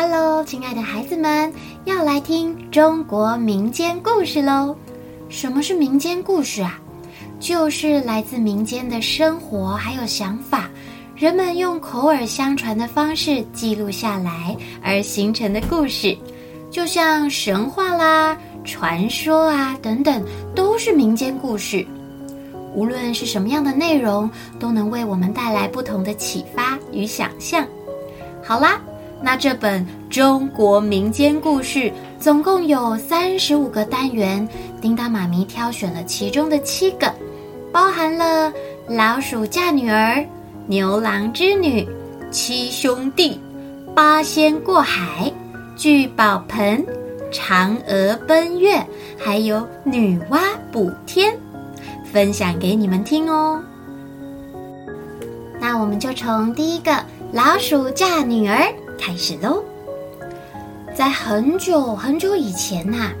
Hello，亲爱的孩子们，要来听中国民间故事喽！什么是民间故事啊？就是来自民间的生活还有想法，人们用口耳相传的方式记录下来而形成的故事，就像神话啦、传说啊等等，都是民间故事。无论是什么样的内容，都能为我们带来不同的启发与想象。好啦。那这本中国民间故事总共有三十五个单元，叮当妈咪挑选了其中的七个，包含了老鼠嫁女儿、牛郎织女、七兄弟、八仙过海、聚宝盆、嫦娥奔月，还有女娲补天，分享给你们听哦。那我们就从第一个老鼠嫁女儿。开始喽！在很久很久以前呐、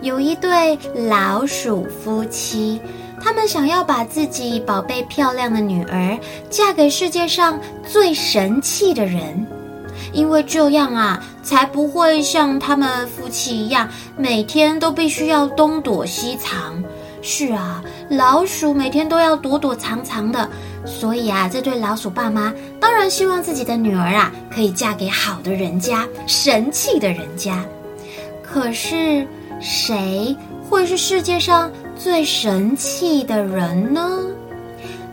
有一对老鼠夫妻，他们想要把自己宝贝漂亮的女儿嫁给世界上最神气的人，因为这样啊，才不会像他们夫妻一样，每天都必须要东躲西藏。是啊，老鼠每天都要躲躲藏藏的。所以啊，这对老鼠爸妈当然希望自己的女儿啊可以嫁给好的人家、神气的人家。可是，谁会是世界上最神气的人呢？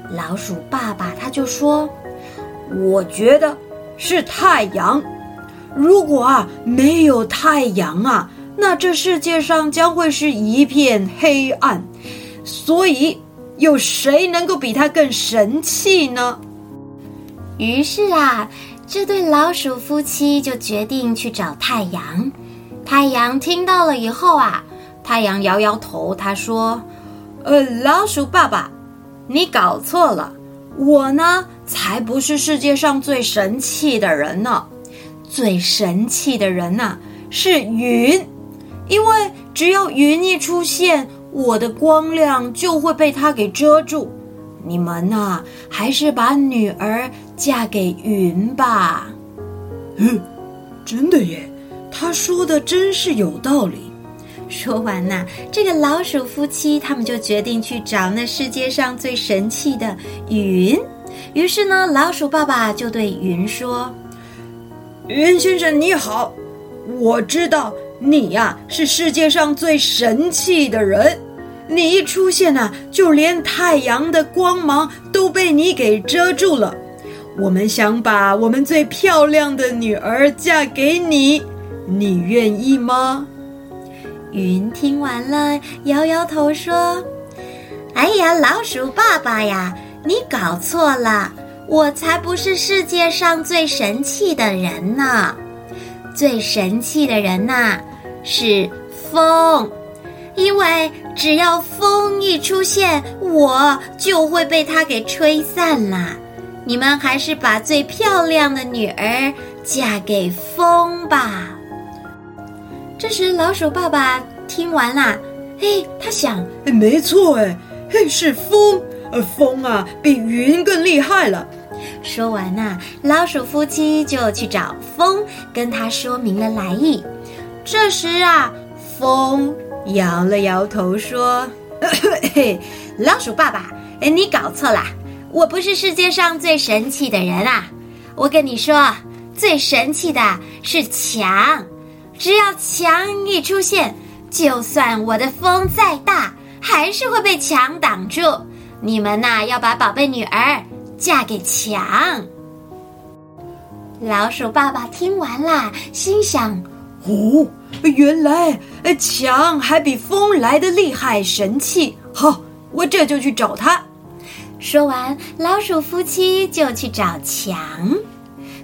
老鼠爸爸他就说：“我觉得是太阳。如果啊没有太阳啊，那这世界上将会是一片黑暗。所以。”有谁能够比他更神气呢？于是啊，这对老鼠夫妻就决定去找太阳。太阳听到了以后啊，太阳摇摇头，他说：“呃，老鼠爸爸，你搞错了，我呢才不是世界上最神气的人呢。最神气的人呢是云，因为只要云一出现。”我的光亮就会被它给遮住，你们呐，还是把女儿嫁给云吧。嗯，真的耶，他说的真是有道理。说完呐，这个老鼠夫妻他们就决定去找那世界上最神气的云。于是呢，老鼠爸爸就对云说：“云先生你好，我知道你呀是世界上最神气的人。”你一出现呐、就连太阳的光芒都被你给遮住了。我们想把我们最漂亮的女儿嫁给你，你愿意吗？云听完了，摇摇头说：“哎呀，老鼠爸爸呀，你搞错了，我才不是世界上最神气的人呢。最神气的人呐，是风。”因为只要风一出现，我就会被它给吹散啦。你们还是把最漂亮的女儿嫁给风吧。这时，老鼠爸爸听完了，嘿，他想，没错，哎，嘿，是风，呃，风啊，比云更厉害了。说完呐，老鼠夫妻就去找风，跟他说明了来意。这时啊，风。摇了摇头说：“ 老鼠爸爸，你搞错了，我不是世界上最神气的人啊！我跟你说，最神气的是墙，只要墙一出现，就算我的风再大，还是会被墙挡住。你们呐，要把宝贝女儿嫁给墙。”老鼠爸爸听完了，心想。哦，原来墙还比风来的厉害神气。好，我这就去找他。说完，老鼠夫妻就去找墙。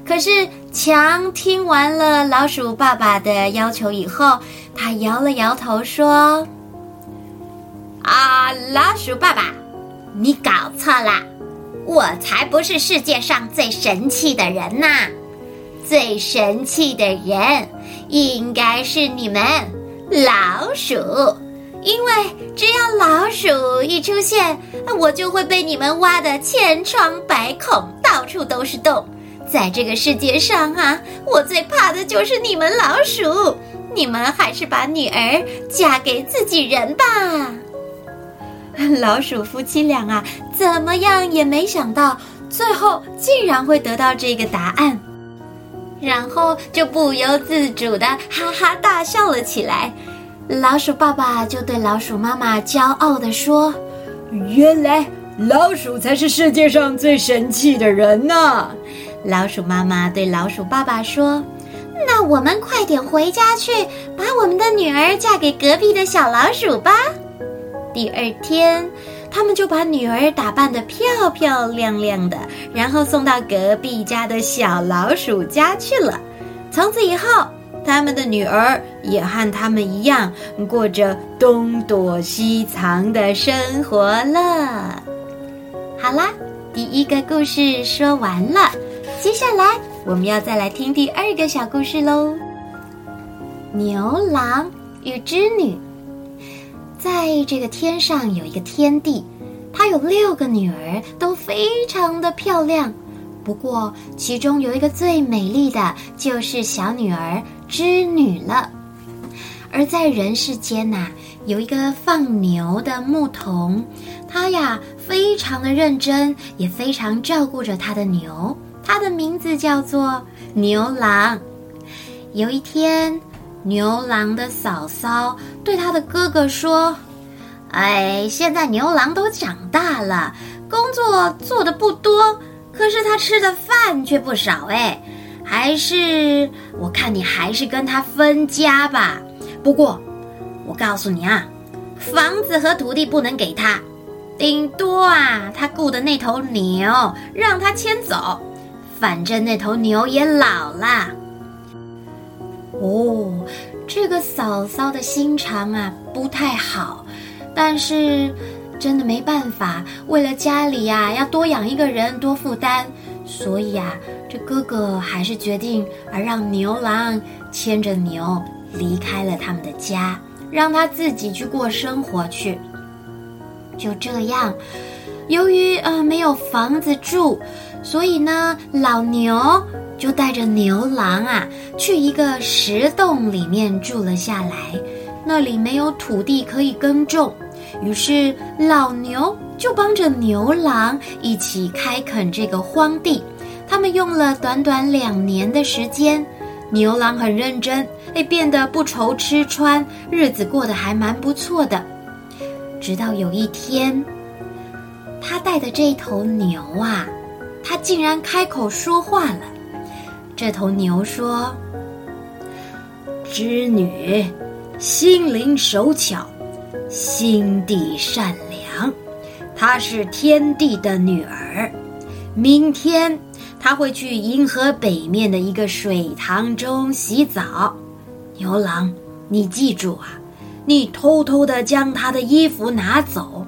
可是墙听完了老鼠爸爸的要求以后，他摇了摇头说：“啊，老鼠爸爸，你搞错了，我才不是世界上最神气的人呐！最神气的人。”应该是你们老鼠，因为只要老鼠一出现，我就会被你们挖的千疮百孔，到处都是洞，在这个世界上啊，我最怕的就是你们老鼠。你们还是把女儿嫁给自己人吧。老鼠夫妻俩啊，怎么样也没想到，最后竟然会得到这个答案，然后就不由自主的哈哈大笑了起来。老鼠爸爸就对老鼠妈妈骄傲地说：“原来老鼠才是世界上最神气的人呢。”老鼠妈妈对老鼠爸爸说：“那我们快点回家去，把我们的女儿嫁给隔壁的小老鼠吧。”第二天，他们就把女儿打扮得漂漂亮亮的，然后送到隔壁家的小老鼠家去了。从此以后，他们的女儿也和他们一样，过着东躲西藏的生活了。好啦，第一个故事说完了，接下来我们要再来听第二个小故事喽。牛郎与织女，在这个天上有一个天帝，他有六个女儿，都非常的漂亮。不过，其中有一个最美丽的，就是小女儿。织女了，而在人世间呐、有一个放牛的牧童，他呀非常的认真，也非常照顾着他的牛。他的名字叫做牛郎。有一天，牛郎的嫂嫂对他的哥哥说：“哎，现在牛郎都长大了，工作做得不多，可是他吃的饭却不少哎。”还是我看你还是跟他分家吧。不过，我告诉你啊，房子和土地不能给他，顶多啊，他雇的那头牛让他牵走。反正那头牛也老了。哦，这个嫂嫂的心肠啊不太好，但是真的没办法，为了家里呀要多养一个人，多负担。所以啊，这哥哥还是决定而让牛郎牵着牛离开了他们的家，让他自己去过生活去。就这样，由于呃没有房子住，所以呢，老牛就带着牛郎啊去一个石洞里面住了下来。那里没有土地可以耕种，于是老牛。就帮着牛郎一起开垦这个荒地，他们用了短短两年的时间，牛郎很认真，哎，变得不愁吃穿，日子过得还蛮不错的。直到有一天，他带的这头牛啊，他竟然开口说话了。这头牛说：“织女，心灵手巧，心地善良。”她是天帝的女儿，明天她会去银河北面的一个水塘中洗澡。牛郎，你记住啊，你偷偷的将她的衣服拿走，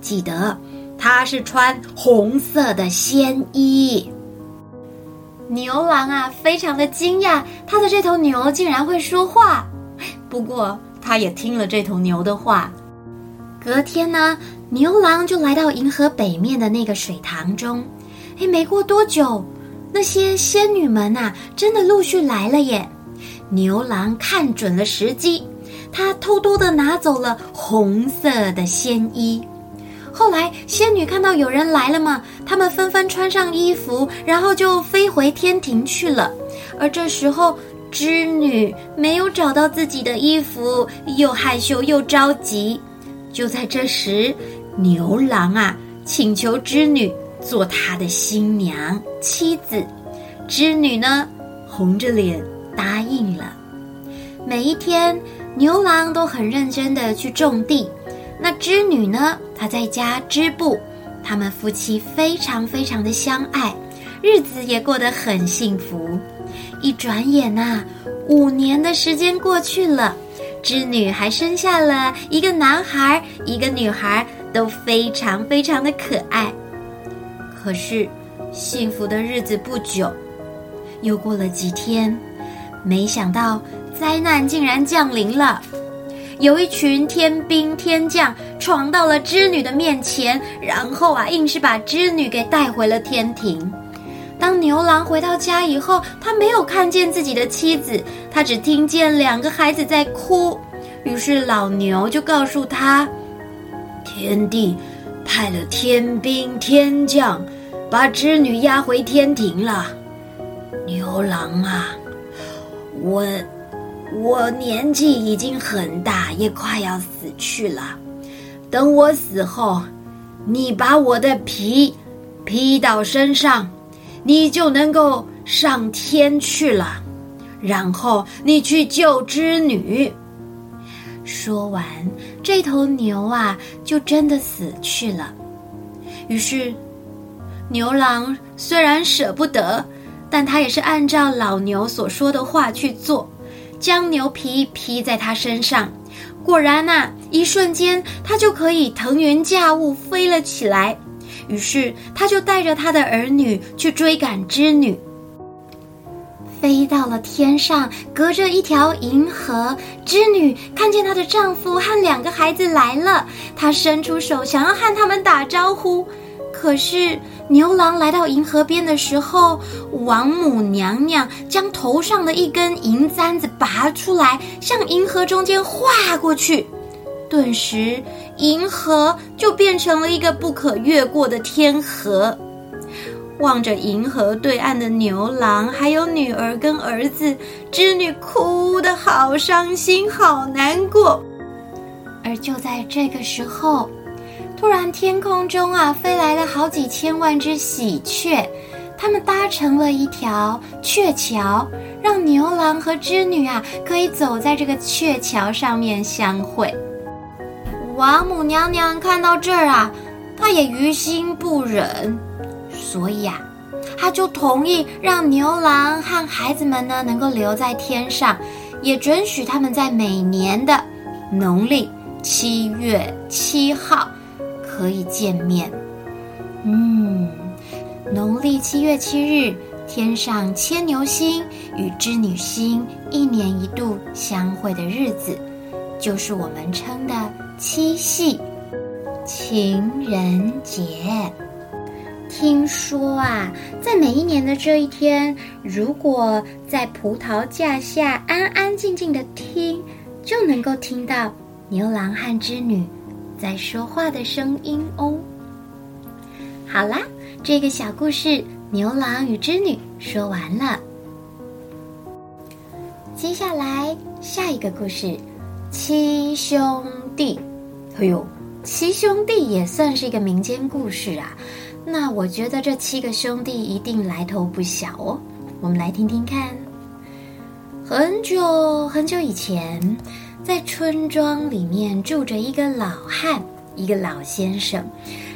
记得她是穿红色的仙衣。牛郎啊，非常的惊讶，他的这头牛竟然会说话。不过他也听了这头牛的话。隔天呢，牛郎就来到银河北面的那个水塘中。哎，没过多久，那些仙女们呐，真的陆续来了耶。牛郎看准了时机，他偷偷的拿走了红色的仙衣。后来，仙女看到有人来了嘛，她们纷纷穿上衣服，然后就飞回天庭去了。而这时候，织女没有找到自己的衣服，又害羞又着急。就在这时，牛郎啊请求织女做他的新娘妻子，织女呢红着脸答应了。每一天，牛郎都很认真的去种地，那织女呢，她在家织布。他们夫妻非常非常的相爱，日子也过得很幸福。一转眼呐，五年的时间过去了。织女还生下了一个男孩，一个女孩，都非常非常的可爱。可是，幸福的日子不久，又过了几天，没想到灾难竟然降临了。有一群天兵天将闯到了织女的面前，然后啊，硬是把织女给带回了天庭。当牛郎回到家以后，他没有看见自己的妻子，他只听见两个孩子在哭。于是老牛就告诉他：“天帝派了天兵天将，把织女押回天庭了。牛郎啊，我我年纪已经很大，也快要死去了。等我死后，你把我的皮披到身上。”你就能够上天去了，然后你去救织女。说完，这头牛啊，就真的死去了。于是，牛郎虽然舍不得，但他也是按照老牛所说的话去做，将牛皮披在他身上。果然呐、一瞬间他就可以腾云驾雾飞了起来。于是，他就带着他的儿女去追赶织女，飞到了天上，隔着一条银河。织女看见她的丈夫和两个孩子来了，她伸出手想要和他们打招呼。可是牛郎来到银河边的时候，王母娘娘将头上的一根银簪子拔出来，向银河中间划过去。顿时，银河就变成了一个不可越过的天河。望着银河对岸的牛郎，还有女儿跟儿子，织女哭得好伤心，好难过。而就在这个时候，突然天空中啊，飞来了好几千万只喜鹊，它们搭成了一条鹊桥，让牛郎和织女啊，可以走在这个鹊桥上面相会。王母娘娘看到这儿啊，她也于心不忍，所以啊，她就同意让牛郎和孩子们呢能够留在天上，也准许他们在每年的农历七月七号可以见面。嗯，农历七月七日，天上牵牛星与织女星一年一度相会的日子，就是我们称的。七夕，情人节。听说啊，在每一年的这一天，如果在葡萄架下安安静静的听，就能够听到牛郎和织女在说话的声音哦。好啦，这个小故事《牛郎与织女》说完了。接下来下一个故事，《七兄弟》。哎呦，七兄弟也算是一个民间故事啊。那我觉得这七个兄弟一定来头不小哦。我们来听听看。很久很久以前，在村庄里面住着一个老汉，一个老先生。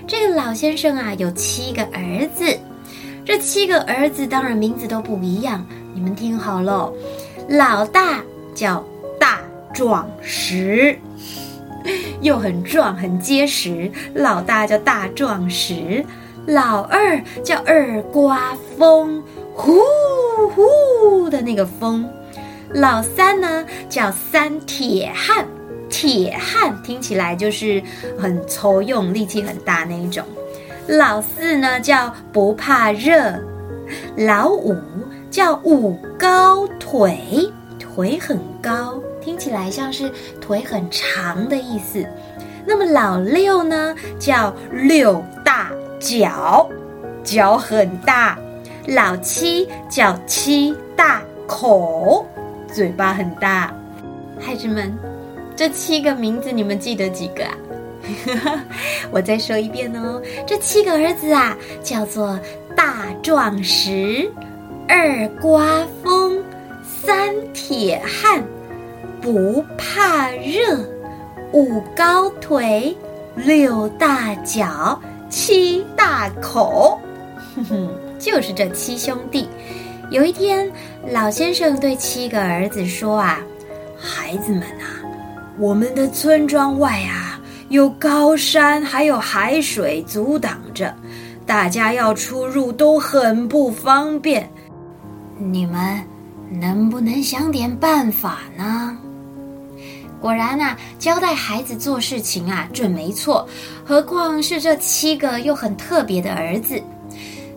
这个老先生啊，有七个儿子。这七个儿子当然名字都不一样，你们听好喽。老大叫大壮实。又很壮很结实，老大叫大壮实，老二叫二刮风，呼呼的那个风，老三呢叫三铁汉，铁汉听起来就是很粗勇、力气很大那一种，老四呢叫不怕热，老五叫五高腿，腿很高。听起来像是腿很长的意思。那么老六呢，叫六大脚，脚很大。老七叫七大口，嘴巴很大。孩子们，这七个名字你们记得几个啊？我再说一遍哦，这七个儿子啊，叫做大壮实、二刮风、三铁汉。不怕热，五高腿，六大脚，七大口，哼哼，就是这七兄弟。有一天，老先生对七个儿子说：“啊，孩子们啊，我们的村庄外啊，有高山，还有海水阻挡着，大家要出入都很不方便。你们能不能想点办法呢？”果然呐，交代孩子做事情啊，准没错。何况是这七个又很特别的儿子。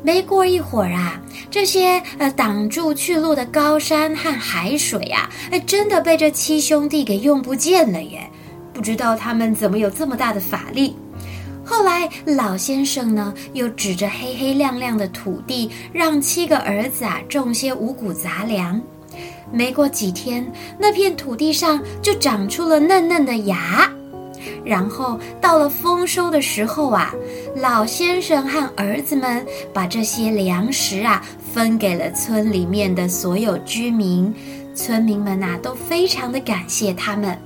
没过一会儿啊，这些呃挡住去路的高山和海水啊，哎，真的被这七兄弟给用不见了耶！不知道他们怎么有这么大的法力。后来老先生呢，又指着黑黑亮亮的土地，让七个儿子啊种些五谷杂粮。没过几天，那片土地上就长出了嫩嫩的芽。然后到了丰收的时候啊，老先生和儿子们把这些粮食啊分给了村里面的所有居民，村民们呐都非常的感谢他们。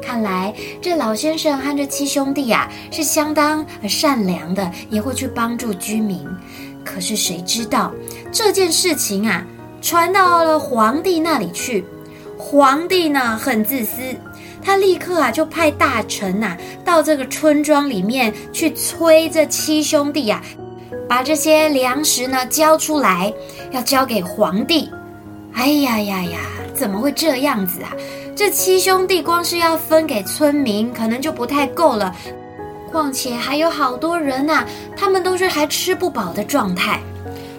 看来这老先生和这七兄弟呀是相当善良的，也会去帮助居民。可是谁知道这件事情啊传到了皇帝那里去，皇帝呢很自私。他立刻啊，就派大臣呐、到这个村庄里面去催这七兄弟呀、啊，把这些粮食呢交出来，要交给皇帝。哎呀呀呀，怎么会这样子啊？这七兄弟光是要分给村民，可能就不太够了。况且还有好多人呐、他们都是还吃不饱的状态。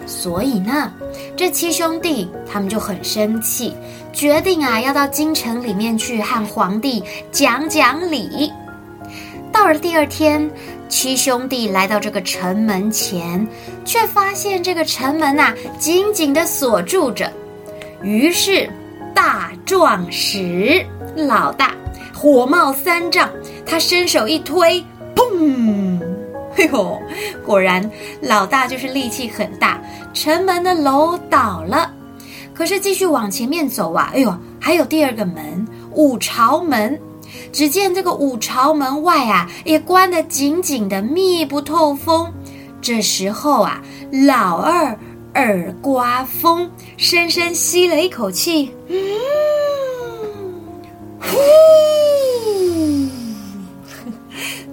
所以呢，这七兄弟他们就很生气。决定啊，要到京城里面去和皇帝讲讲理。到了第二天，七兄弟来到这个城门前，却发现这个城门呐、啊、紧紧地锁住着。于是，大壮士老大火冒三丈，他伸手一推，砰！哎呦，果然老大就是力气很大，城门的楼倒了。可是继续往前面走啊，哎呦，还有第二个门五朝门。只见这个五朝门外啊，也关得紧紧的，密不透风。这时候啊，老二耳刮风，深深吸了一口气，嗯，呼，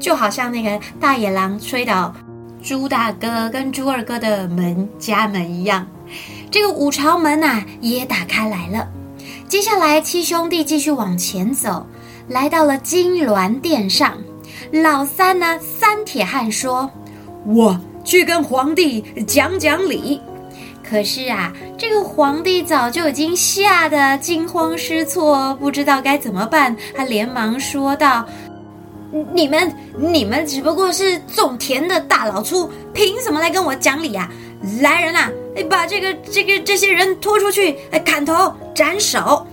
就好像那个大野狼吹倒猪大哥跟猪二哥的门家门一样。这个五朝门呐、啊、也打开来了。接下来七兄弟继续往前走，来到了金銮殿上。老三呢，三铁汉说：“我去跟皇帝讲讲理。”可是啊，这个皇帝早就已经吓得惊慌失措，不知道该怎么办。他连忙说道：“你们，你们只不过是种田的大老粗，凭什么来跟我讲理啊？来人呐啊！”把这个、这个、这些人拖出去，砍头斩首。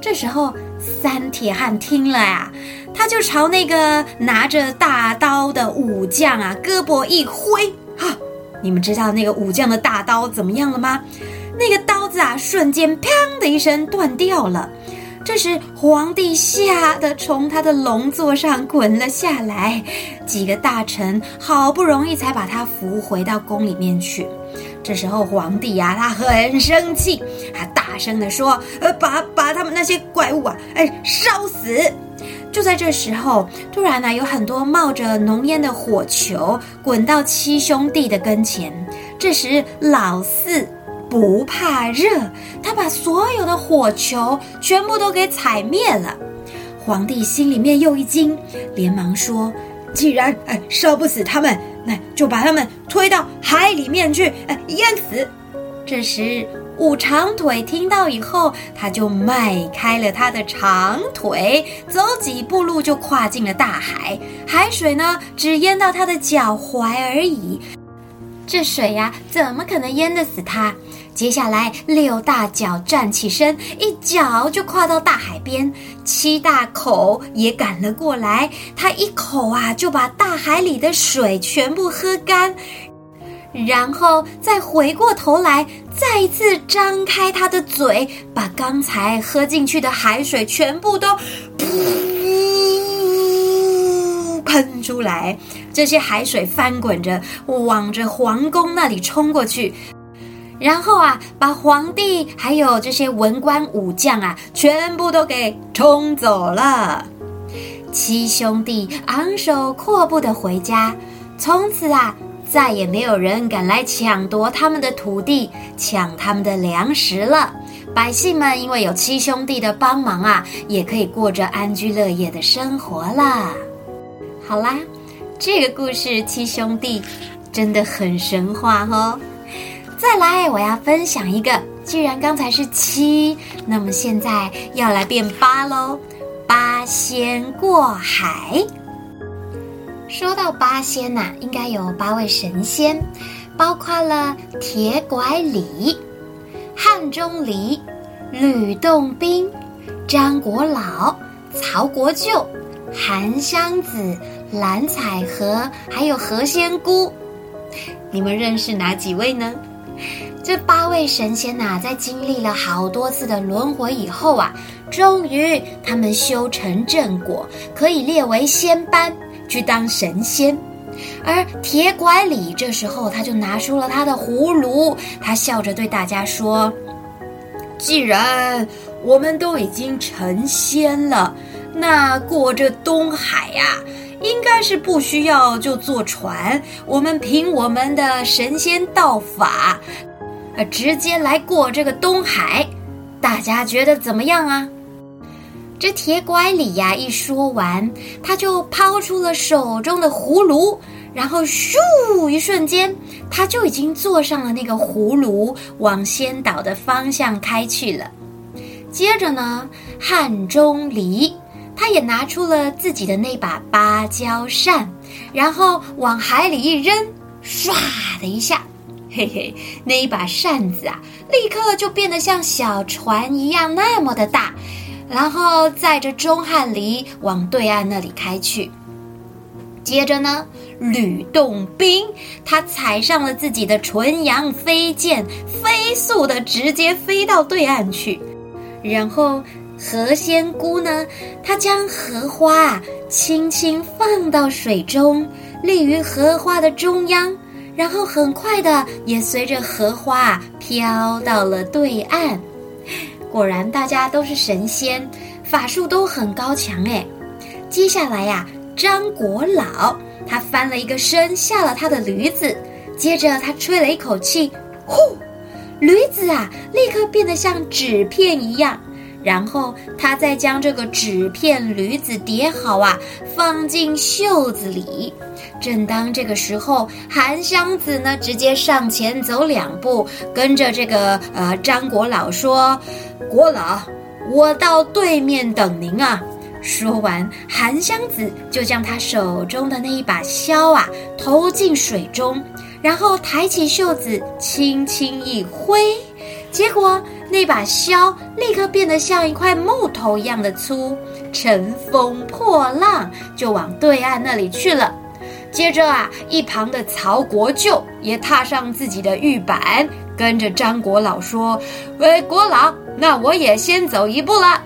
这时候，三铁汉听了呀，他就朝那个拿着大刀的武将啊，胳膊一挥，哈！你们知道那个武将的大刀怎么样了吗？那个刀子啊，瞬间“砰”的一声断掉了。这时，皇帝吓得从他的龙座上滚了下来，几个大臣好不容易才把他扶回到宫里面去。这时候皇帝呀、他很生气，他大声地说：“呃，把把他们那些怪物啊，哎，烧死！”就在这时候，突然呢，有很多冒着浓烟的火球滚到七兄弟的跟前。这时老四不怕热，他把所有的火球全部都给踩灭了。皇帝心里面又一惊，连忙说：“既然哎烧不死他们。”那就把他们推到海里面去，哎，淹死。这时五长腿听到以后，他就迈开了他的长腿，走几步路就跨进了大海。海水呢，只淹到他的脚踝而已。这水呀，怎么可能淹得死他？接下来，六大脚站起身，一脚就跨到大海边。七大口也赶了过来，他一口啊就把大海里的水全部喝干，然后再回过头来，再一次张开他的嘴，把刚才喝进去的海水全部都噗喷出来。这些海水翻滚着，往着皇宫那里冲过去。然后啊，把皇帝还有这些文官武将啊，全部都给冲走了。七兄弟昂首阔步的回家，从此啊，再也没有人敢来抢夺他们的土地，抢他们的粮食了。百姓们因为有七兄弟的帮忙啊，也可以过着安居乐业的生活了。好啦，这个故事七兄弟真的很神话哦。再来，我要分享一个。既然刚才是七，那么现在要来变八喽。八仙过海。说到八仙呐、应该有八位神仙，包括了铁拐李、汉钟离、吕洞宾、张果老、曹国舅、韩湘子、蓝采和，还有何仙姑。你们认识哪几位呢？这八位神仙呐、在经历了好多次的轮回以后啊，终于他们修成正果，可以列为仙班去当神仙。而铁拐李这时候他就拿出了他的葫芦，他笑着对大家说：“既然我们都已经成仙了，那过这东海呀、啊，应该是不需要就坐船，我们凭我们的神仙道法。”呃直接来过这个东海，大家觉得怎么样啊？这铁拐李呀，一说完，他就抛出了手中的葫芦，然后咻，一瞬间，他就已经坐上了那个葫芦，往仙岛的方向开去了。接着呢，汉钟离他也拿出了自己的那把芭蕉扇，然后往海里一扔，唰的一下。嘿嘿，那一把扇子啊，立刻就变得像小船一样那么的大，然后载着钟汉离往对岸那里开去。接着呢，吕洞宾他踩上了自己的纯阳飞剑，飞速的直接飞到对岸去。然后何仙姑呢，她将荷花啊轻轻放到水中，立于荷花的中央。然后很快的也随着荷花飘到了对岸。果然，大家都是神仙，法术都很高强哎。接下来呀、张果老他翻了一个身，下了他的驴子，接着他吹了一口气，呼，驴子啊立刻变得像纸片一样。然后他再将这个纸片驴子叠好啊，放进袖子里。正当这个时候，韩湘子呢，直接上前走两步，跟着这个呃张果老说：“果老，我到对面等您啊。”说完，韩湘子就将他手中的那一把箫啊投进水中，然后抬起袖子，轻轻一挥，结果那把箫立刻变得像一块木头一样的粗，乘风破浪就往对岸那里去了。接着啊，一旁的曹国舅也踏上自己的玉板，跟着张国老说：“喂，果老，那我也先走一步了。”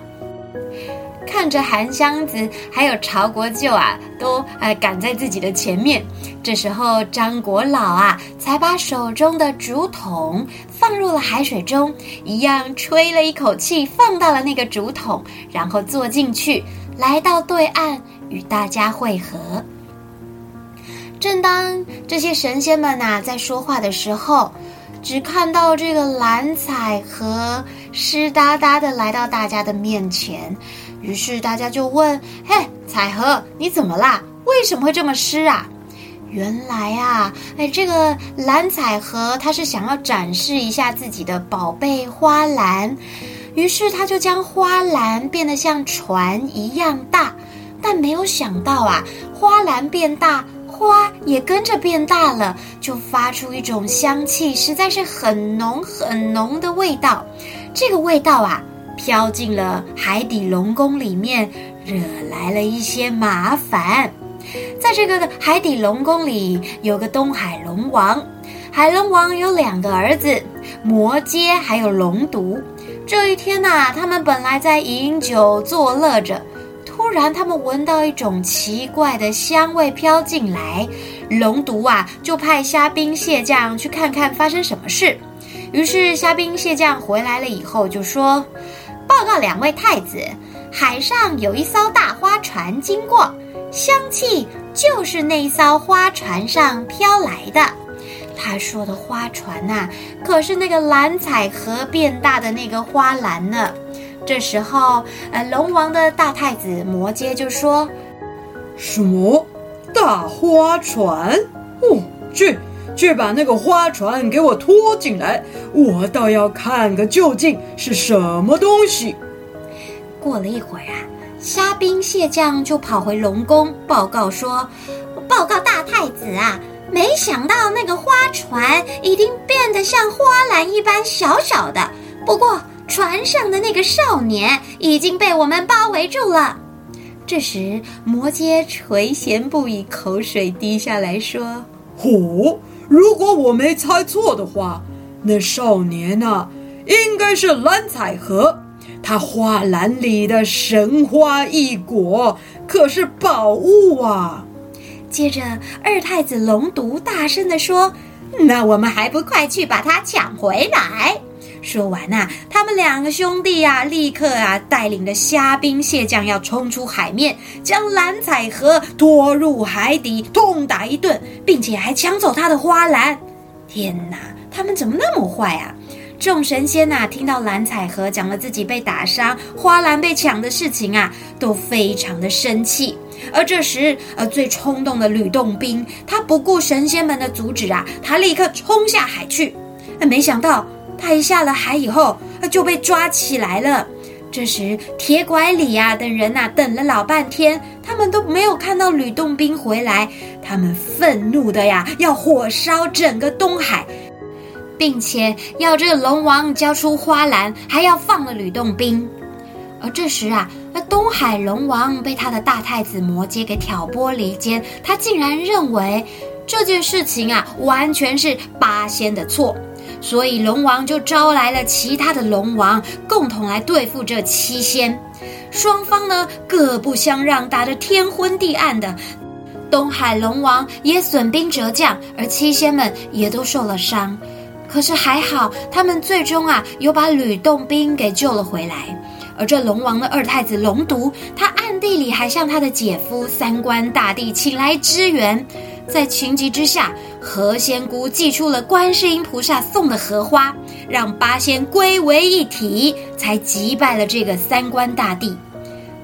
看着韩湘子还有曹国舅啊，都呃赶在自己的前面。这时候张果老啊，才把手中的竹筒放入了海水中，一样吹了一口气，放到了那个竹筒，然后坐进去，来到对岸与大家会合。正当这些神仙们呐、在说话的时候，只看到这个蓝采和湿哒哒的来到大家的面前，于是大家就问：“嘿，彩荷，你怎么啦？为什么会这么湿啊？”原来啊，哎，这个蓝采和他是想要展示一下自己的宝贝花篮，于是他就将花篮变得像船一样大，但没有想到啊，花篮变大。花也跟着变大了，就发出一种香气，实在是很浓很浓的味道。这个味道啊，飘进了海底龙宫里面，惹来了一些麻烦。在这个海底龙宫里，有个东海龙王。海龙王有两个儿子，摩羯还有龙毒。这一天呐、他们本来在饮酒作乐着。突然，他们闻到一种奇怪的香味飘进来，龙毒啊就派虾兵蟹将去看看发生什么事。于是虾兵蟹将回来了以后就说：“报告两位太子，海上有一艘大花船经过，香气就是那艘花船上飘来的。”他说的花船呐、可是那个蓝采和变大的那个花篮呢。这时候，呃，龙王的大太子摩羯就说：“什么大花船？哦，这去把那个花船给我拖进来，我倒要看个究竟是什么东西。”过了一会儿啊，虾兵蟹将就跑回龙宫报告说：“报告大太子啊，没想到那个花船已经变得像花篮一般小小的，不过船上的那个少年已经被我们包围住了。”这时，摩羯垂涎不已，口水滴下来说：“哦，如果我没猜错的话，那少年呐、啊，应该是蓝采和。他花篮里的神花异果可是宝物啊！”接着，二太子龙毒大声地说：“那我们还不快去把它抢回来！”说完呐、他们两个兄弟、啊，立刻啊带领着虾兵蟹将要冲出海面，将蓝采和拖入海底，痛打一顿，并且还抢走他的花篮。天哪，他们怎么那么坏啊？众神仙呐、啊，听到蓝采和讲了自己被打伤、花篮被抢的事情啊，都非常的生气。而这时，呃，最冲动的吕洞宾，他不顾神仙们的阻止啊，他立刻冲下海去。没想到。他一下了海以后，他就被抓起来了。这时，铁拐李呀、啊、等人呐、等了老半天，他们都没有看到吕洞宾回来。他们愤怒的呀，要火烧整个东海，并且要这个龙王交出花篮，还要放了吕洞宾。而这时啊，那东海龙王被他的大太子摩羯给挑拨离间，他竟然认为这件事情啊，完全是八仙的错。所以龙王就招来了其他的龙王，共同来对付这七仙。双方呢，各不相让，打得天昏地暗的。东海龙王也损兵折将，而七仙们也都受了伤。可是还好，他们最终啊，有把吕洞宾给救了回来。而这龙王的二太子龙毒，他暗地里还向他的姐夫三官大帝请来支援。在情急之下，何仙姑祭出了观世音菩萨送的荷花，让八仙归为一体，才击败了这个三官大帝。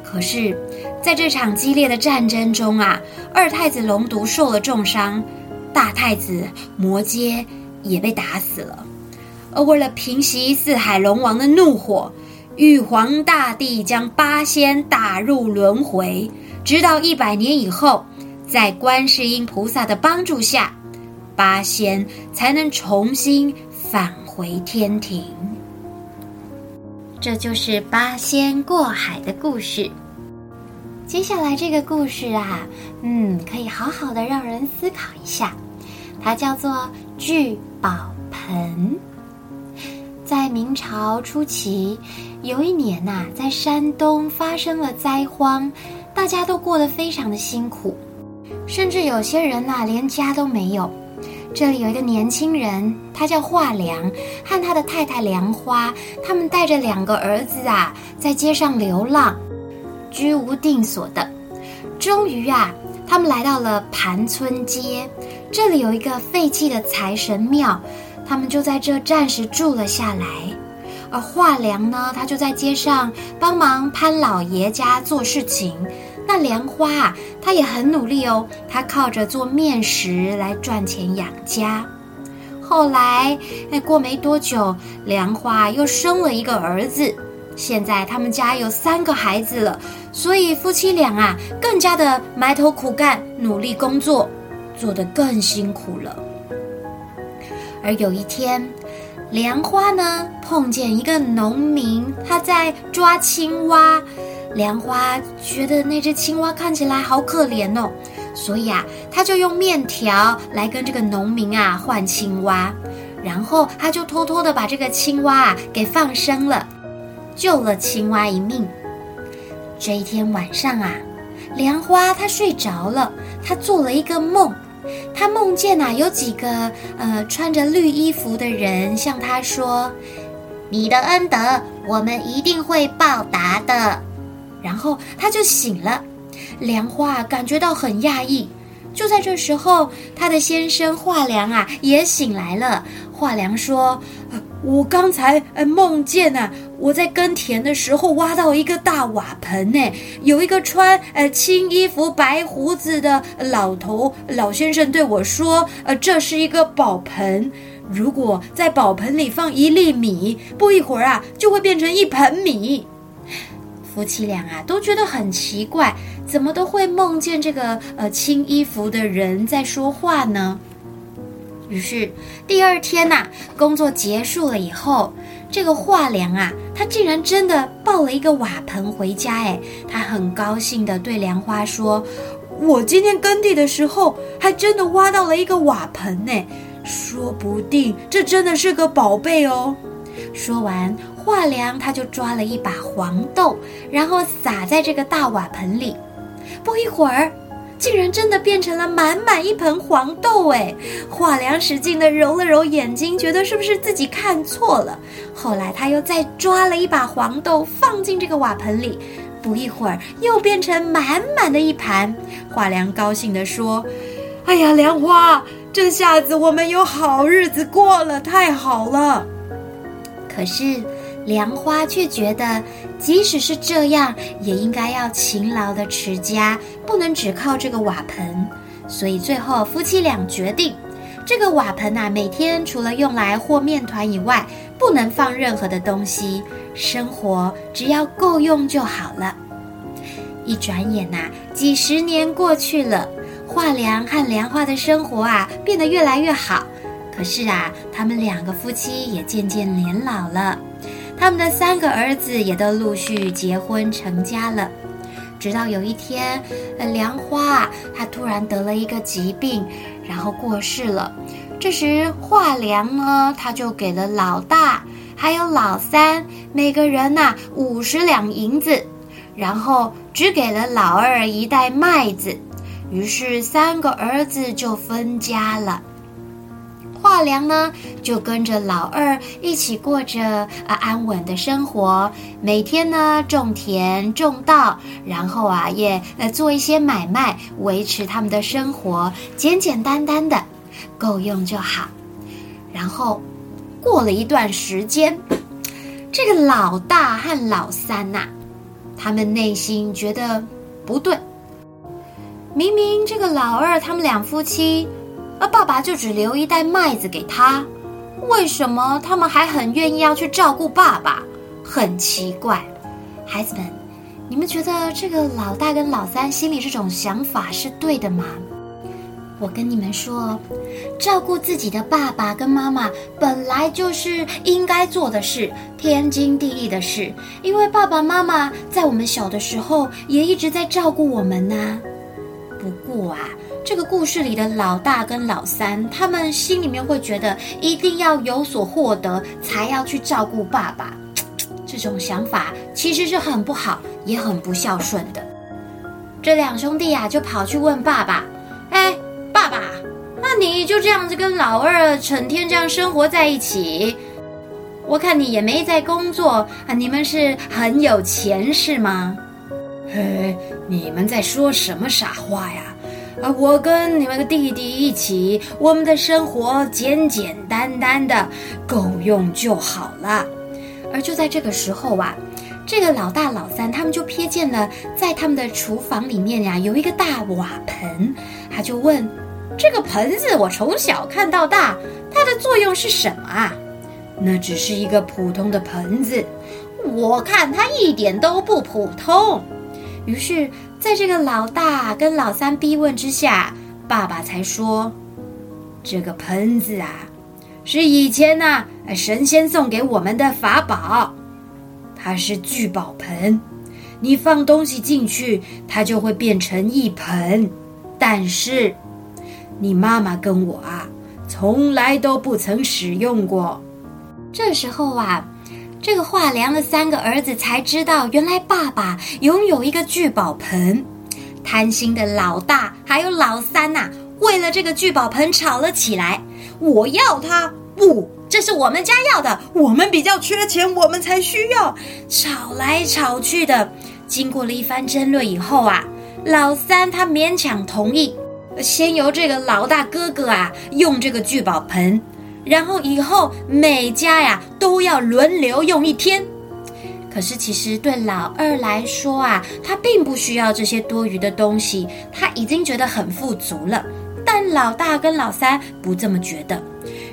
可是，在这场激烈的战争中啊，二太子龙毒受了重伤，大太子摩羯也被打死了。而为了平息四海龙王的怒火，玉皇大帝将八仙打入轮回，直到一百年以后。在观世音菩萨的帮助下，八仙才能重新返回天庭。这就是八仙过海的故事。接下来这个故事啊，嗯，可以好好的让人思考一下。它叫做聚宝盆。在明朝初期，有一年呐、在山东发生了灾荒，大家都过得非常的辛苦。甚至有些人呐、连家都没有。这里有一个年轻人，他叫华良，和他的太太梁花，他们带着两个儿子啊，在街上流浪，居无定所的。终于啊，他们来到了盘村街，这里有一个废弃的财神庙，他们就在这暂时住了下来。而华良呢，他就在街上帮忙潘老爷家做事情。那莲花啊，她也很努力哦，她靠着做面食来赚钱养家。后来，哎，过没多久，莲花又生了一个儿子。现在他们家有三个孩子了，所以夫妻俩啊，更加的埋头苦干，努力工作，做得更辛苦了。而有一天，莲花呢，碰见一个农民，他在抓青蛙。莲花觉得那只青蛙看起来好可怜哦，所以啊，他就用面条来跟这个农民啊换青蛙，然后他就偷偷的把这个青蛙啊给放生了，救了青蛙一命。这一天晚上啊，莲花她睡着了，她做了一个梦，她梦见啊有几个呃穿着绿衣服的人向她说：“你的恩德，我们一定会报答的。”然后他就醒了，梁花感觉到很讶异。就在这时候，他的先生华良啊也醒来了。华良说：“我刚才梦见啊，我在耕田的时候挖到一个大瓦盆呢，有一个穿呃青衣服、白胡子的老头老先生对我说：“呃，这是一个宝盆，如果在宝盆里放一粒米，不一会儿啊，就会变成一盆米。”夫妻俩啊都觉得很奇怪，怎么都会梦见这个呃青衣服的人在说话呢？于是第二天呐、啊，工作结束了以后，这个华良啊，他竟然真的抱了一个瓦盆回家。哎，他很高兴的对梁花说：“我今天耕地的时候，还真的挖到了一个瓦盆呢，说不定这真的是个宝贝哦。”说完，华良他就抓了一把黄豆，然后撒在这个大瓦盆里。不一会儿。竟然真的变成了满满一盆黄豆哎！华良使劲地揉了揉眼睛，觉得是不是自己看错了？后来他又再抓了一把黄豆放进这个瓦盆里，不一会儿又变成满满的一盘。华良高兴地说：“哎呀，莲花，这下子我们有好日子过了，太好了！”可是。莲花却觉得，即使是这样，也应该要勤劳的持家，不能只靠这个瓦盆。所以最后夫妻俩决定，这个瓦盆啊，每天除了用来和面团以外，不能放任何的东西，生活只要够用就好了。一转眼呐、几十年过去了，华良和梁花的生活啊，变得越来越好。可是啊，他们两个夫妻也渐渐年老了。他们的三个儿子也都陆续结婚成家了，直到有一天，呃，梁花她突然得了一个疾病，然后过世了。这时华良呢，他就给了老大还有老三每个人呐五十两银子，然后只给了老二一袋麦子。于是三个儿子就分家了。华良呢，就跟着老二一起过着啊安稳的生活，每天呢种田种稻，然后啊也呃做一些买卖，维持他们的生活，简简单单的，够用就好。然后过了一段时间，这个老大和老三呐、他们内心觉得不对，明明这个老二他们两夫妻。而爸爸就只留一袋麦子给他，为什么他们还很愿意要去照顾爸爸？很奇怪，孩子们，你们觉得这个老大跟老三心里这种想法是对的吗？我跟你们说，照顾自己的爸爸跟妈妈本来就是应该做的事，天经地义的事，因为爸爸妈妈在我们小的时候也一直在照顾我们呢。不过啊。这个故事里的老大跟老三，他们心里面会觉得一定要有所获得，才要去照顾爸爸。这种想法其实是很不好，也很不孝顺的。这两兄弟呀、啊，就跑去问爸爸：“哎，爸爸，那你就这样子跟老二成天这样生活在一起？我看你也没在工作啊，你们是很有钱是吗？”嘿，你们在说什么傻话呀？啊，我跟你们的弟弟一起，我们的生活简简单单的，够用就好了。而就在这个时候啊，这个老大老三他们就瞥见了，在他们的厨房里面呀，有一个大瓦盆。他就问：“这个盆子我从小看到大，它的作用是什么啊？”那只是一个普通的盆子，我看它一点都不普通。于是。在这个老大跟老三逼问之下，爸爸才说：“这个盆子啊，是以前呐神仙送给我们的法宝，它是聚宝盆，你放东西进去，它就会变成一盆。但是你妈妈跟我啊，从来都不曾使用过。”这时候啊。这个华良的三个儿子才知道，原来爸爸拥有一个聚宝盆。贪心的老大还有老三呐、为了这个聚宝盆吵了起来。我要它，不，这是我们家要的，我们比较缺钱，我们才需要。吵来吵去的，经过了一番争论以后啊，老三他勉强同意，先由这个老大哥哥啊用这个聚宝盆。然后以后每家呀都要轮流用一天，可是其实对老二来说啊，他并不需要这些多余的东西，他已经觉得很富足了。但老大跟老三不这么觉得，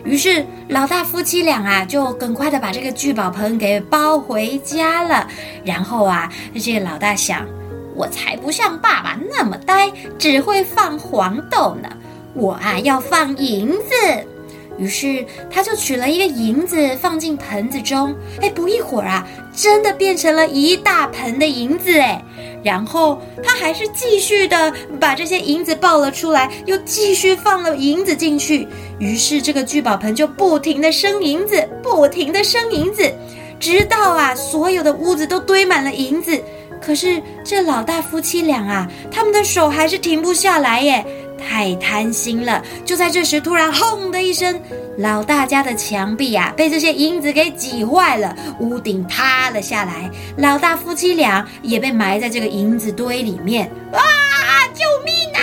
于是老大夫妻俩啊，就赶快的把这个聚宝盆给包回家了。然后啊，这个老大想，我才不像爸爸那么呆，只会放黄豆呢，我啊要放银子。于是他就取了一个银子放进盆子中，哎，不一会儿啊，真的变成了一大盆的银子哎。然后他还是继续的把这些银子抱了出来，又继续放了银子进去。于是这个聚宝盆就不停的生银子，不停的生银子，直到啊所有的屋子都堆满了银子。可是这老大夫妻俩啊，他们的手还是停不下来耶。太贪心了！就在这时，突然“轰”的一声，老大家的墙壁啊，被这些银子给挤坏了，屋顶塌了下来，老大夫妻俩也被埋在这个银子堆里面。啊！救命啊！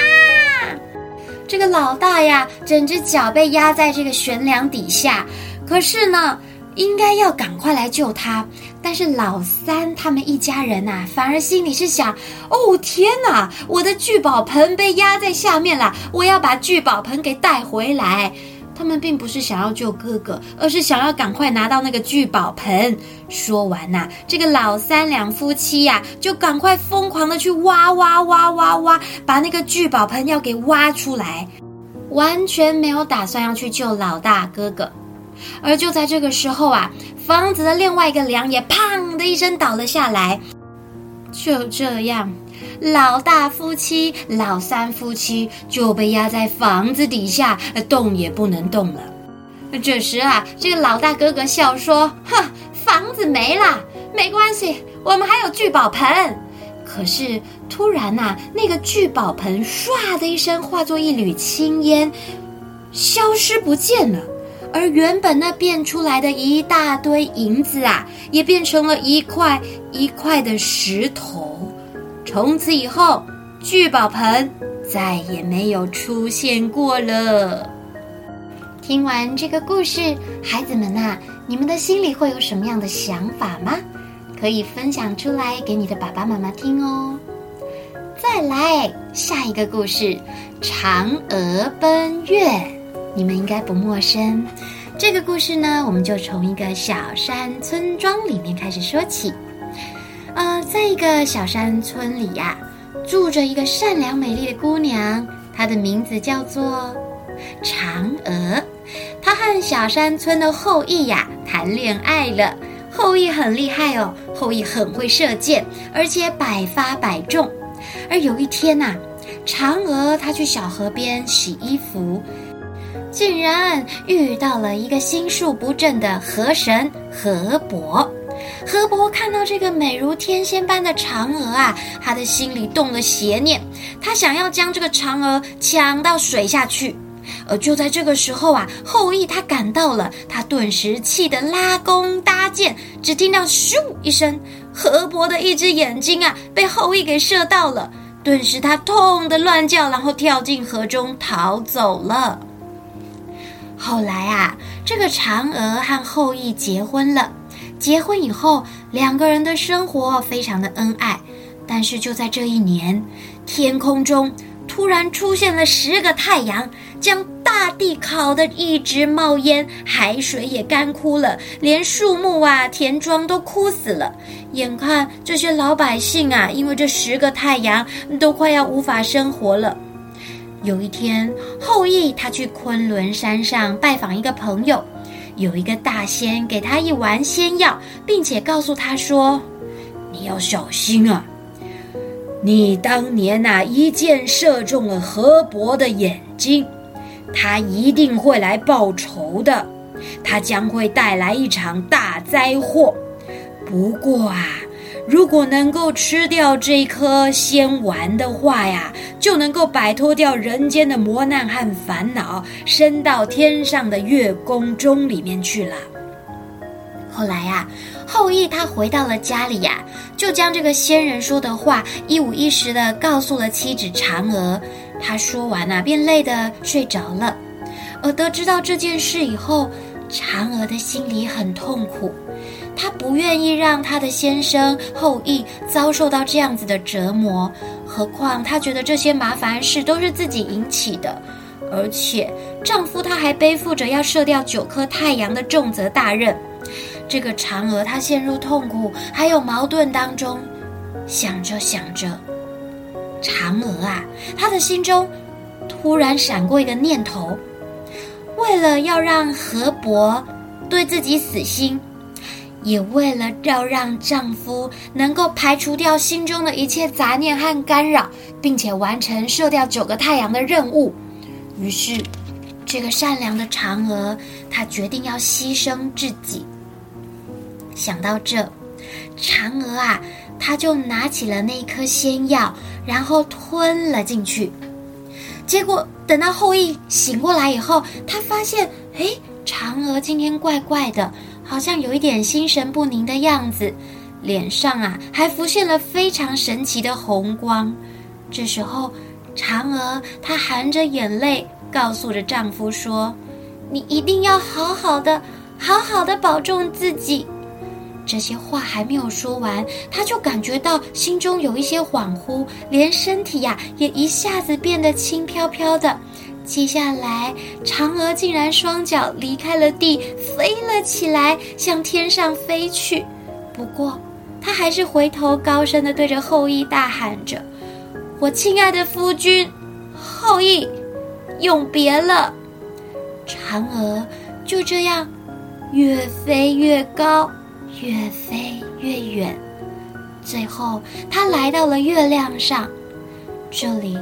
这个老大呀，整只脚被压在这个悬梁底下，可是呢，应该要赶快来救他。但是老三他们一家人呐、反而心里是想：哦天哪，我的聚宝盆被压在下面了，我要把聚宝盆给带回来。他们并不是想要救哥哥，而是想要赶快拿到那个聚宝盆。说完呐、这个老三两夫妻呀、就赶快疯狂的去挖挖挖挖挖，把那个聚宝盆要给挖出来，完全没有打算要去救老大哥哥。而就在这个时候啊，房子的另外一个梁也砰的一声倒了下来。就这样，老大夫妻、老三夫妻就被压在房子底下，动也不能动了。这时啊，这个老大哥哥笑说：“哼，房子没了，没关系，我们还有聚宝盆。”可是突然呐、那个聚宝盆唰的一声化作一缕青烟，消失不见了。而原本那变出来的一大堆银子啊，也变成了一块一块的石头。从此以后，聚宝盆再也没有出现过了。听完这个故事，孩子们呐，你们的心里会有什么样的想法吗？可以分享出来给你的爸爸妈妈听哦。再来下一个故事：嫦娥奔月。你们应该不陌生，这个故事呢，我们就从一个小山村庄里面开始说起。呃，在一个小山村里呀，住着一个善良美丽的姑娘，她的名字叫做嫦娥。她和小山村的后羿呀谈恋爱了。后羿很厉害哦，后羿很会射箭，而且百发百中。而有一天呐，嫦娥她去小河边洗衣服。竟然遇到了一个心术不正的河神河伯。河伯看到这个美如天仙般的嫦娥啊，他的心里动了邪念，他想要将这个嫦娥抢到水下去。而就在这个时候啊，后羿他赶到了，他顿时气得拉弓搭箭，只听到咻一声，河伯的一只眼睛啊被后羿给射到了，顿时他痛得乱叫，然后跳进河中逃走了。后来啊，这个嫦娥和后羿结婚了。结婚以后，两个人的生活非常的恩爱。但是就在这一年，天空中突然出现了十个太阳，将大地烤得一直冒烟，海水也干枯了，连树木啊、田庄都枯死了。眼看这些老百姓啊，因为这十个太阳，都快要无法生活了。有一天，后羿他去昆仑山上拜访一个朋友，有一个大仙给他一丸仙药，并且告诉他说：“你要小心啊！你当年呐，一箭射中了河伯的眼睛，他一定会来报仇的，他将会带来一场大灾祸。不过啊。”如果能够吃掉这颗仙丸的话呀，就能够摆脱掉人间的磨难和烦恼，升到天上的月宫中里面去了。后来呀，后羿他回到了家里呀，就将这个仙人说的话一五一十的告诉了妻子嫦娥。他说完啊，便累得睡着了。而得知到这件事以后，嫦娥的心里很痛苦。她不愿意让她的先生后羿遭受到这样子的折磨。何况她觉得这些麻烦事都是自己引起的，而且丈夫他还背负着要射掉九颗太阳的重责大任。这个嫦娥她陷入痛苦还有矛盾当中，想着想着，嫦娥啊，她的心中突然闪过一个念头。为了要让河伯对自己死心，也为了要让丈夫能够排除掉心中的一切杂念和干扰，并且完成射掉九个太阳的任务，于是，这个善良的嫦娥，她决定要牺牲自己。想到这，嫦娥啊，她就拿起了那颗仙药，然后吞了进去。结果等到后羿醒过来以后，他发现，哎，嫦娥今天怪怪的，好像有一点心神不宁的样子，脸上啊还浮现了非常神奇的红光。这时候，嫦娥她含着眼泪，告诉着丈夫说：“你一定要好好的，好好的保重自己。”这些话还没有说完，她就感觉到心中有一些恍惚，连身体呀、也一下子变得轻飘飘的。接下来，嫦娥竟然双脚离开了地，飞了起来，向天上飞去。不过，她还是回头高声地对着后羿大喊着：“我亲爱的夫君，后羿，永别了！”嫦娥就这样越飞越高。越飞越远，最后他来到了月亮上。这里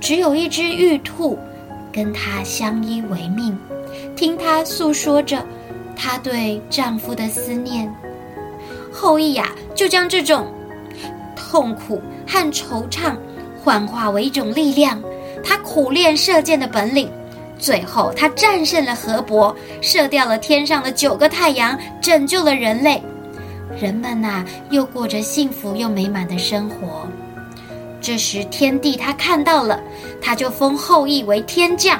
只有一只玉兔，跟他相依为命，听他诉说着她对丈夫的思念。后羿呀，就将这种痛苦和惆怅幻化为一种力量。他苦练射箭的本领。最后，他战胜了河伯，射掉了天上的九个太阳，拯救了人类。人们呐、又过着幸福又美满的生活。这时，天帝他看到了，他就封后羿为天将，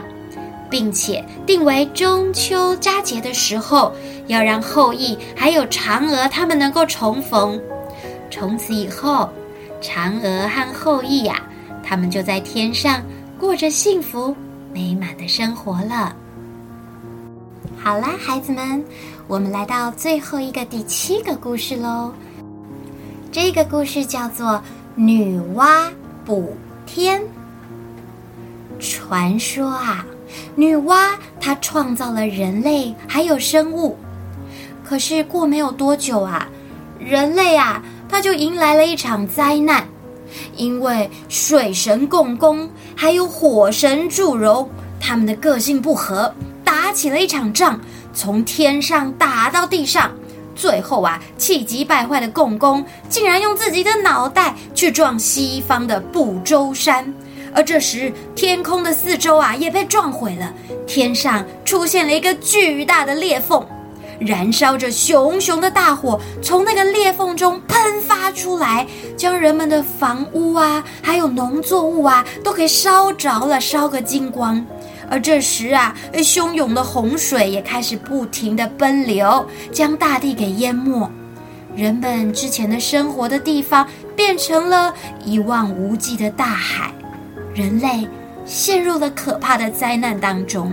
并且定为中秋佳节的时候，要让后羿还有嫦娥他们能够重逢。从此以后，嫦娥和后羿呀、他们就在天上过着幸福。美满的生活了。好啦，孩子们，我们来到最后一个第七个故事喽。这个故事叫做《女娲补天》。传说啊，女娲她创造了人类还有生物，可是过没有多久啊，人类啊，他就迎来了一场灾难。因为水神共工还有火神祝融，他们的个性不合，打起了一场仗，从天上打到地上。最后啊，气急败坏的共工竟然用自己的脑袋去撞西方的不周山，而这时天空的四周啊也被撞毁了，天上出现了一个巨大的裂缝。燃烧着熊熊的大火从那个裂缝中喷发出来，将人们的房屋啊，还有农作物啊，都给烧着了，烧个精光。而这时啊，汹涌的洪水也开始不停地奔流，将大地给淹没。人们之前的生活的地方变成了一望无际的大海，人类陷入了可怕的灾难当中。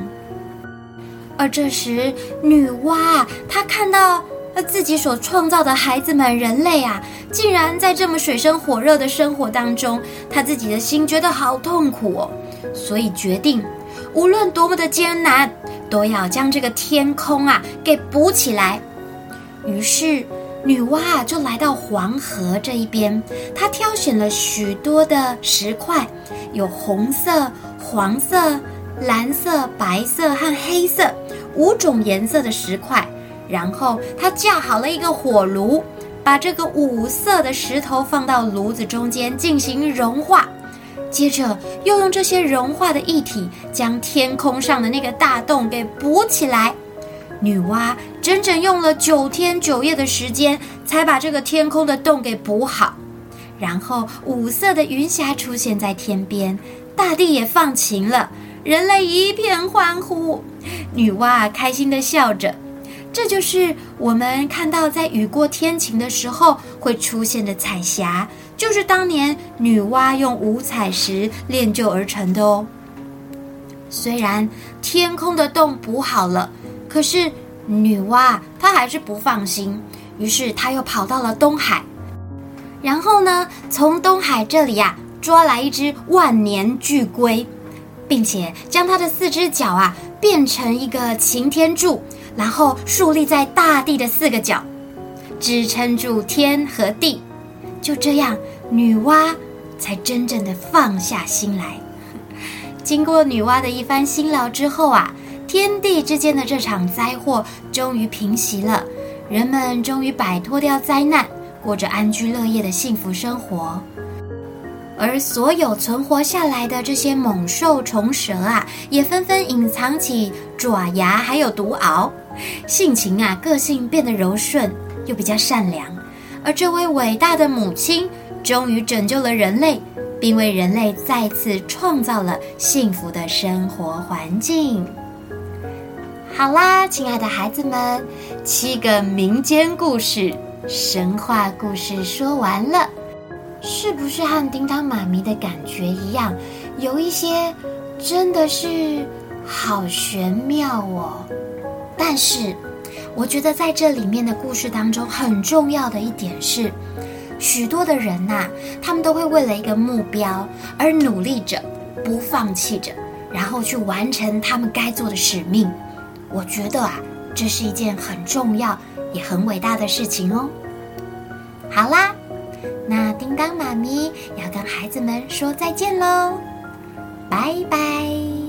而这时，女娲，她看到自己所创造的孩子们，人类啊，竟然在这么水深火热的生活当中，她自己的心觉得好痛苦哦，所以决定，无论多么的艰难，都要将这个天空啊给补起来。于是，女娲啊就来到黄河这一边，她挑选了许多的石块，有红色、黄色。蓝色、白色和黑色五种颜色的石块，然后他架好了一个火炉，把这个五色的石头放到炉子中间进行融化，接着又用这些融化的液体将天空上的那个大洞给补起来。女娲整整用了九天九夜的时间，才把这个天空的洞给补好。然后五色的云霞出现在天边，大地也放晴了。人类一片欢呼，女娲开心地笑着。这就是我们看到在雨过天晴的时候会出现的彩霞，就是当年女娲用五彩石炼就而成的哦。虽然天空的洞补好了，可是女娲她还是不放心，于是她又跑到了东海，然后呢，从东海这里呀、抓来一只万年巨龟，并且将它的四只脚啊变成一个擎天柱。然后竖立在大地的四个角，支撑住天和地。就这样，女娲才真正的放下心来。经过女娲的一番辛劳之后啊，天地之间的这场灾祸终于平息了，人们终于摆脱掉灾难，过着安居乐业的幸福生活。而所有存活下来的这些猛兽虫蛇啊，也纷纷隐藏起爪牙，还有毒螯，性情啊，个性变得柔顺，又比较善良。而这位伟大的母亲，终于拯救了人类，并为人类再次创造了幸福的生活环境。好啦，亲爱的孩子们，七个民间故事、神话故事说完了。是不是和叮当妈咪的感觉一样？有一些真的是好玄妙哦。但是，我觉得在这里面的故事当中，很重要的一点是，许多的人呐、他们都会为了一个目标而努力着，不放弃着，然后去完成他们该做的使命。我觉得啊，这是一件很重要也很伟大的事情哦。好啦。那叮当妈咪要跟孩子们说再见喽，拜拜。